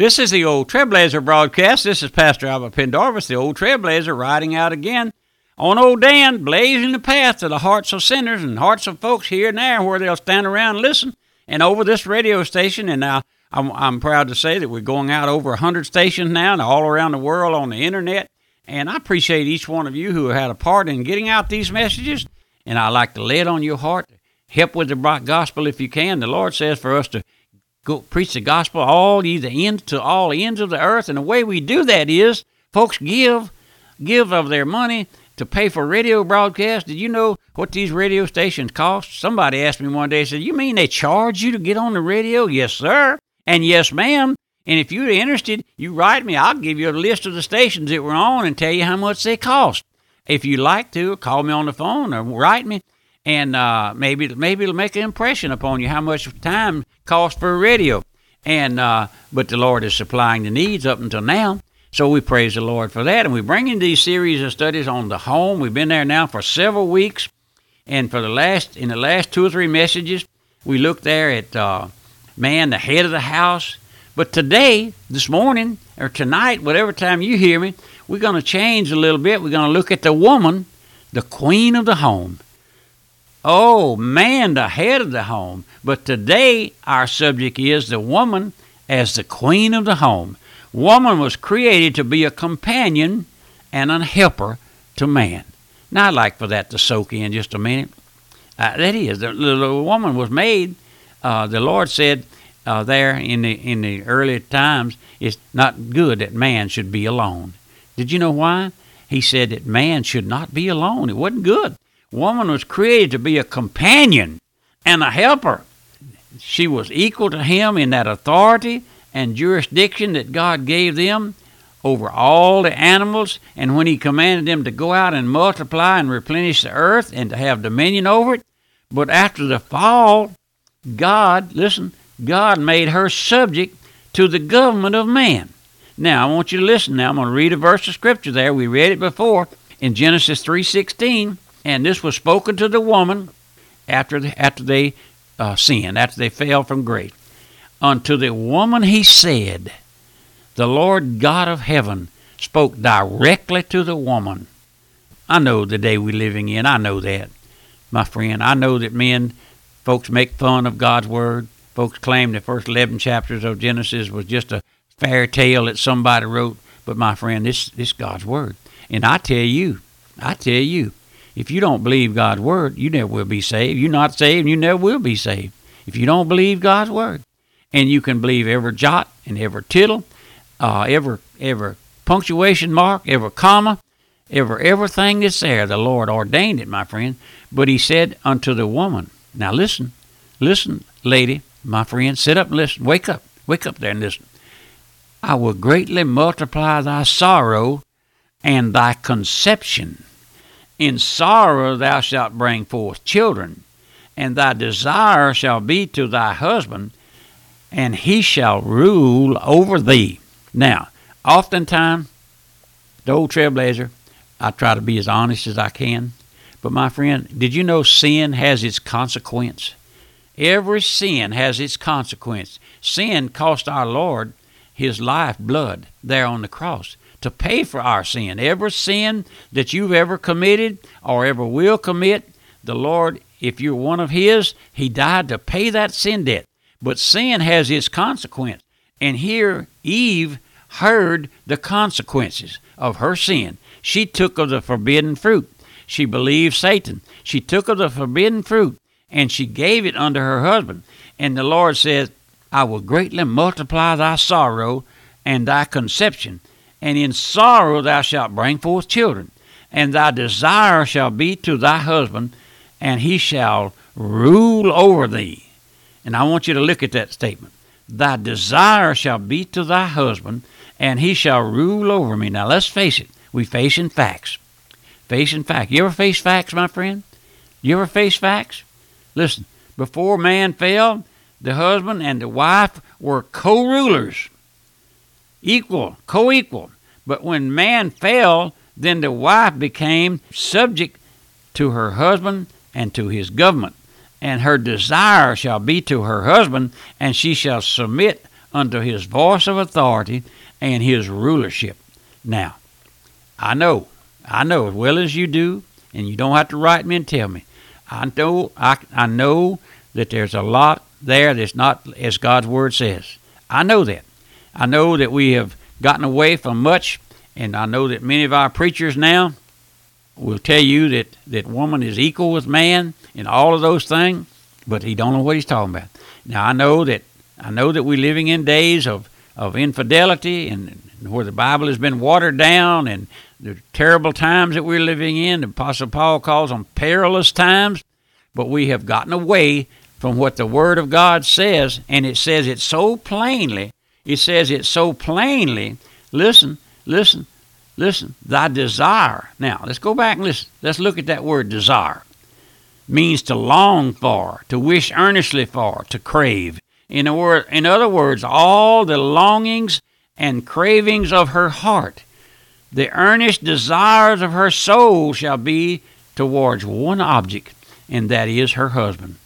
This is the Old Trailblazer broadcast. This is Pastor Albert Pendarvis, the Old Trailblazer, riding out again on Old Dan, blazing the path to the hearts of sinners and hearts of folks here and there where they'll stand around and listen. And over this radio station, and now I'm, I'm proud to say that we're going out over 100 stations now and all around the world on the internet. And I appreciate each one of you who had a part in getting out these messages. And I like to lay it on your heart, help with the gospel if you can. The Lord says for us to go preach the gospel all ye the ends to all ends of the earth. And the way we do that is, folks give, give of their money to pay for radio broadcasts. Did you know what these radio stations cost? Somebody asked me one day, said, You mean they charge you to get on the radio? Yes, sir. And yes, ma'am. And if you're interested, you write me. I'll give you a list of the stations that we're on and tell you how much they cost. If you like to, call me on the phone or write me, and uh, maybe maybe it'll make an impression upon you how much time costs for a radio. And uh, but the Lord is supplying the needs up until now. So we praise the Lord for that. And we bring in these series of studies on the home. We've been there now for several weeks. And for the last, in the last two or three messages, we looked there at uh, man, the head of the house. But today, this morning, or tonight, whatever time you hear me, we're going to change a little bit. We're going to look at the woman, the queen of the home. Oh, man, the head of the home. But today, our subject is the woman as the queen of the home. Woman was created to be a companion and a helper to man. Now, I'd like for that to soak in just a minute. Uh, that is, the, woman was made. Uh, the Lord said uh, there in the in the early times, it's not good that man should be alone. Did you know why? He said that man should not be alone. It wasn't good. Woman was created to be a companion and a helper. She was equal to him in that authority and jurisdiction that God gave them over all the animals, and when He commanded them to go out and multiply and replenish the earth and to have dominion over it. But after the fall, God, listen, God made her subject to the government of man. Now, I want you to listen now. I'm going to read a verse of scripture there. We read it before in Genesis 3:16, and this was spoken to the woman after the, after they uh, sinned, after they fell from grace. Unto the woman he said, The Lord God of heaven spoke directly to the woman. I know the day we're living in. I know that, my friend. I know that men, folks make fun of God's word. Folks claim the first 11 chapters of Genesis was just a fairy tale that somebody wrote. But my friend, this this God's word. And I tell you, I tell you, if you don't believe God's word, you never will be saved. You're not saved, you never will be saved. If you don't believe God's word and you can believe every jot and every tittle, uh, every every punctuation mark, every comma, every everything that's there. The Lord ordained it, my friend. But He said unto the woman, "Now listen, listen, lady, my friend, sit up and listen. Wake up, wake up there and listen. I will greatly multiply thy sorrow and thy conception. In sorrow thou shalt bring forth children, and thy desire shall be to thy husband." and he shall rule over thee. Now, oftentimes, the old trailblazer, I try to be as honest as I can. But my friend, did you know sin has its consequence? Every sin has its consequence. Sin cost our Lord his life blood there on the cross to pay for our sin. Every sin that you've ever committed or ever will commit, the Lord, if you're one of his, he died to pay that sin debt. But sin has its consequence. And here Eve heard the consequences of her sin. She took of the forbidden fruit. She believed Satan. She took of the forbidden fruit and she gave it unto her husband. And the Lord says, I will greatly multiply thy sorrow and thy conception, and in sorrow thou shalt bring forth children, and thy desire shall be to thy husband, and he shall rule over thee. And I want you to look at that statement. Thy desire shall be to thy husband, and he shall rule over me. Now let's face it, we facing facts. Facing facts. You ever face facts, my friend? You ever face facts? Listen, before man fell, the husband and the wife were co rulers, equal, co equal. But when man fell, then the wife became subject to her husband and to his government and her desire shall be to her husband, and she shall submit unto his voice of authority and his rulership. Now, I know, I know as well as you do, and you don't have to write me and tell me. I know, I, I know that there's a lot there that's not as God's word says. I know that. I know that we have gotten away from much, and I know that many of our preachers now will tell you that, that woman is equal with man in all of those things, but he don't know what he's talking about. Now I know that I know that we're living in days of, of infidelity and, and where the Bible has been watered down and the terrible times that we're living in. The Apostle Paul calls them perilous times, but we have gotten away from what the Word of God says, and it says it so plainly. It says it so plainly. Listen, listen, listen. Thy desire. Now, let's go back and listen. Let's look at that word desire. Means to long for, to wish earnestly for, to crave. In, a word, in other words, all the longings and cravings of her heart, the earnest desires of her soul shall be towards one object, and that is her husband.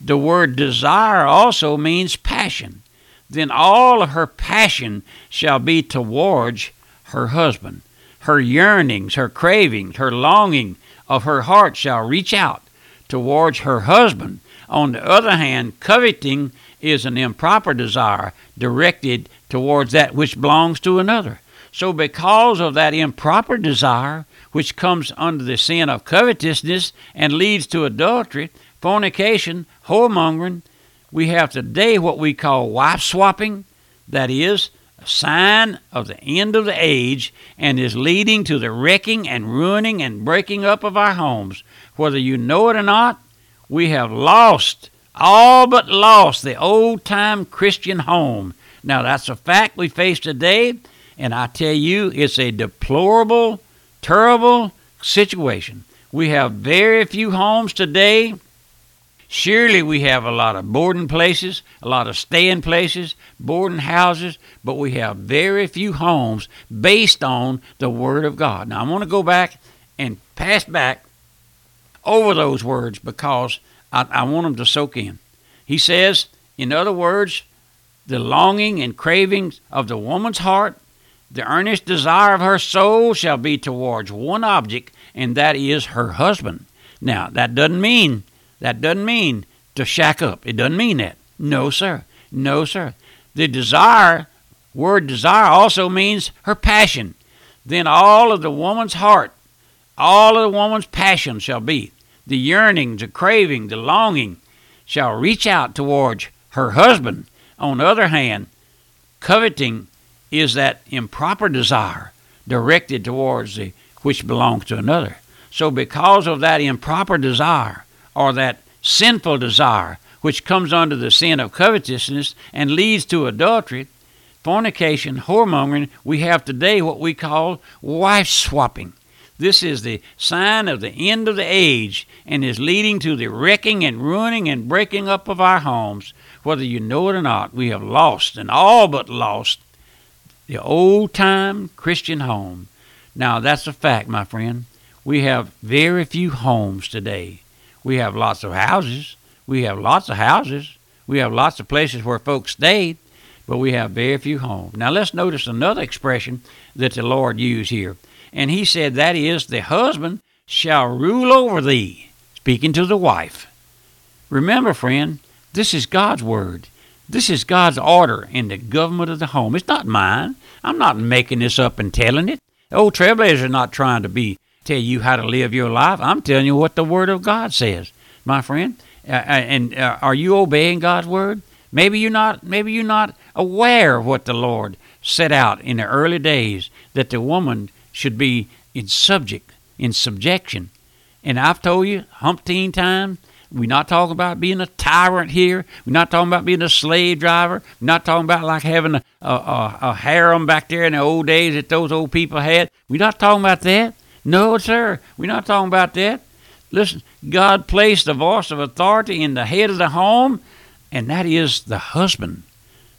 The word desire also means passion. Then all of her passion shall be towards her husband. Her yearnings, her cravings, her longing of her heart shall reach out towards her husband. On the other hand, coveting is an improper desire directed towards that which belongs to another. So, because of that improper desire, which comes under the sin of covetousness and leads to adultery, fornication, whoremongering, we have today what we call wife swapping, that is, a sign of the end of the age and is leading to the wrecking and ruining and breaking up of our homes. Whether you know it or not, we have lost all but lost the old time Christian home. Now, that's a fact we face today, and I tell you, it's a deplorable, terrible situation. We have very few homes today. Surely we have a lot of boarding places, a lot of staying places, boarding houses, but we have very few homes based on the Word of God. Now, I want to go back and pass back over those words because I, I want them to soak in. He says, in other words, the longing and cravings of the woman's heart, the earnest desire of her soul shall be towards one object, and that is her husband. Now, that doesn't mean that doesn't mean to shack up. It doesn't mean that. No, sir. No, sir. The desire, word desire also means her passion. Then all of the woman's heart, all of the woman's passion shall be the yearning, the craving, the longing shall reach out towards her husband. On the other hand, coveting is that improper desire directed towards the which belongs to another. So because of that improper desire or that sinful desire which comes under the sin of covetousness and leads to adultery, fornication, whoremongering, we have today what we call wife swapping. This is the sign of the end of the age and is leading to the wrecking and ruining and breaking up of our homes. Whether you know it or not, we have lost and all but lost the old time Christian home. Now, that's a fact, my friend. We have very few homes today. We have lots of houses. We have lots of houses. We have lots of places where folks stayed, but we have very few homes. Now, let's notice another expression that the Lord used here. And he said, That is, the husband shall rule over thee, speaking to the wife. Remember, friend, this is God's word. This is God's order in the government of the home. It's not mine. I'm not making this up and telling it. Old trailblazers are not trying to be tell you how to live your life. I'm telling you what the Word of God says, my friend. Uh, uh and uh, are you obeying God's word? Maybe you're not. Maybe you're not aware of what the Lord set out in the early days that the woman should be in subject, in subjection. And I've told you umpteen times, we're not talking about being a tyrant here. We're not talking about being a slave driver. We're not talking about like having a, a, a harem back there in the old days that those old people had. We're not talking about that. No, sir. We're not talking about that. Listen, God placed the voice of authority in the head of the home, and that is the husband.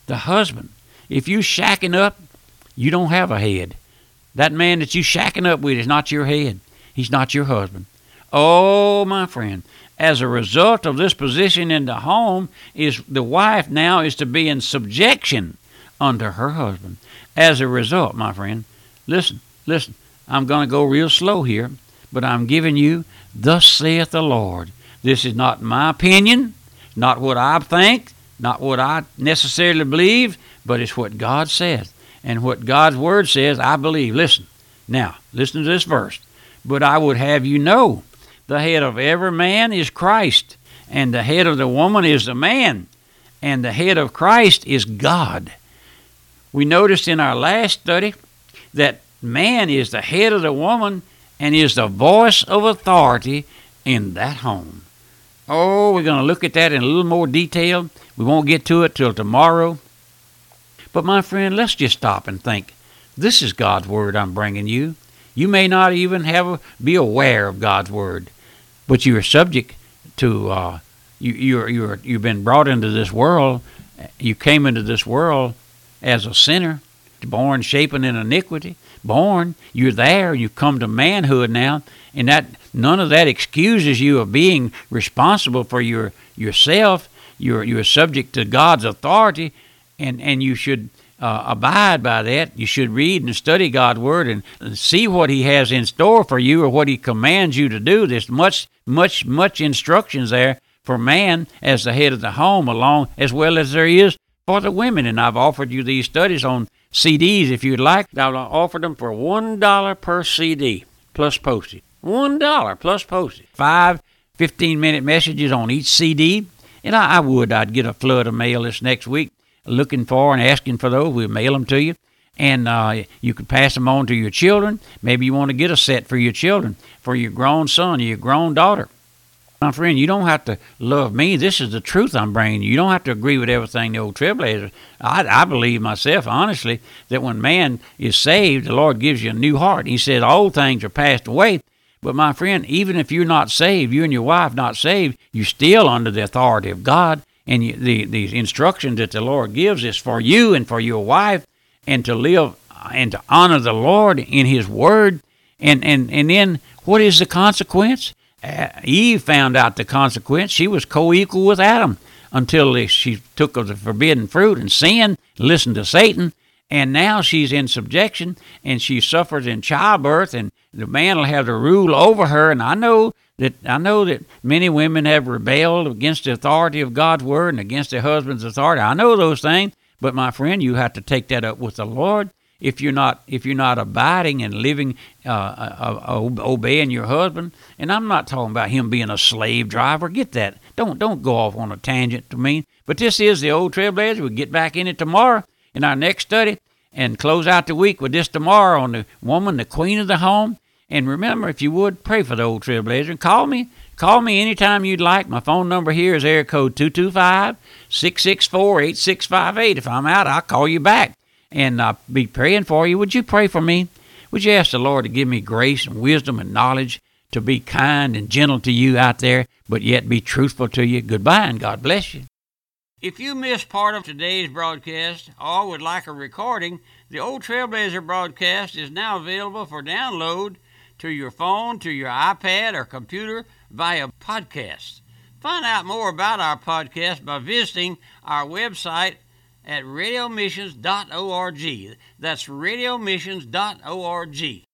The husband. If you shacking up, you don't have a head. That man that you shacking up with is not your head. He's not your husband. Oh, my friend. As a result of this position in the home, is the wife now is to be in subjection unto her husband. As a result, my friend, listen, listen, I'm going to go real slow here, but I'm giving you, thus saith the Lord. This is not my opinion, not what I think, not what I necessarily believe, but it's what God says. And what God's word says, I believe. Listen, now, listen to this verse. But I would have you know the head of every man is Christ, and the head of the woman is the man, and the head of Christ is God. We noticed in our last study that man is the head of the woman and is the voice of authority in that home. Oh, we're going to look at that in a little more detail. We won't get to it till tomorrow. But my friend, let's just stop and think. This is God's word I'm bringing you. You may not even have be aware of God's word, but you are subject to uh, you you're you're you've been brought into this world. You came into this world as a sinner, born shapen in iniquity. Born, you're there. You've come to manhood now, and that none of that excuses you of being responsible for your yourself. You're you're subject to God's authority, and and you should uh, abide by that. You should read and study God's word and see what He has in store for you or what He commands you to do. There's much, much, much instructions there for man as the head of the home, along as well as there is for the women. And I've offered you these studies on CDs if you'd like. I'll offer them for one dollar per CD plus postage. One dollar plus postage. Five 15 minute messages on each CD. And I, I would, I'd get a flood of mail this next week looking for and asking for those, we'll mail them to you. And uh, you can pass them on to your children. Maybe you want to get a set for your children, for your grown son or your grown daughter. My friend, you don't have to love me. This is the truth I'm bringing you. You don't have to agree with everything the old trailblazers. I, I believe myself, honestly, that when man is saved, the Lord gives you a new heart. He said, Old things are passed away. But my friend, even if you're not saved, you and your wife not saved, you're still under the authority of God and you, the the instruction that the Lord gives is for you and for your wife, and to live and to honor the Lord in His Word, and and and then what is the consequence? Uh, Eve found out the consequence. She was co-equal with Adam until she took of the forbidden fruit and sinned, listened to Satan, and now she's in subjection and she suffers in childbirth, and the man will have to rule over her. And I know that I know that many women have rebelled against the authority of God's word and against their husband's authority. I know those things, but my friend, you have to take that up with the Lord. If you're not if you're not abiding and living uh, uh, uh, obeying your husband, and I'm not talking about him being a slave driver. Get that? Don't don't go off on a tangent to me. But this is the old trailblazer. We'll get back in it tomorrow in our next study and close out the week with this tomorrow on the woman, the queen of the home. And remember, if you would, pray for the old trailblazer. And call me. Call me anytime you'd like. My phone number here is air code 225 664 8658. If I'm out, I'll call you back and I'll be praying for you. Would you pray for me? Would you ask the Lord to give me grace and wisdom and knowledge to be kind and gentle to you out there, but yet be truthful to you? Goodbye and God bless you. If you missed part of today's broadcast or would like a recording, the Old Trailblazer broadcast is now available for download to your phone, to your iPad, or computer via podcast. Find out more about our podcast by visiting our website at radiomissions.org. That's radiomissions.org.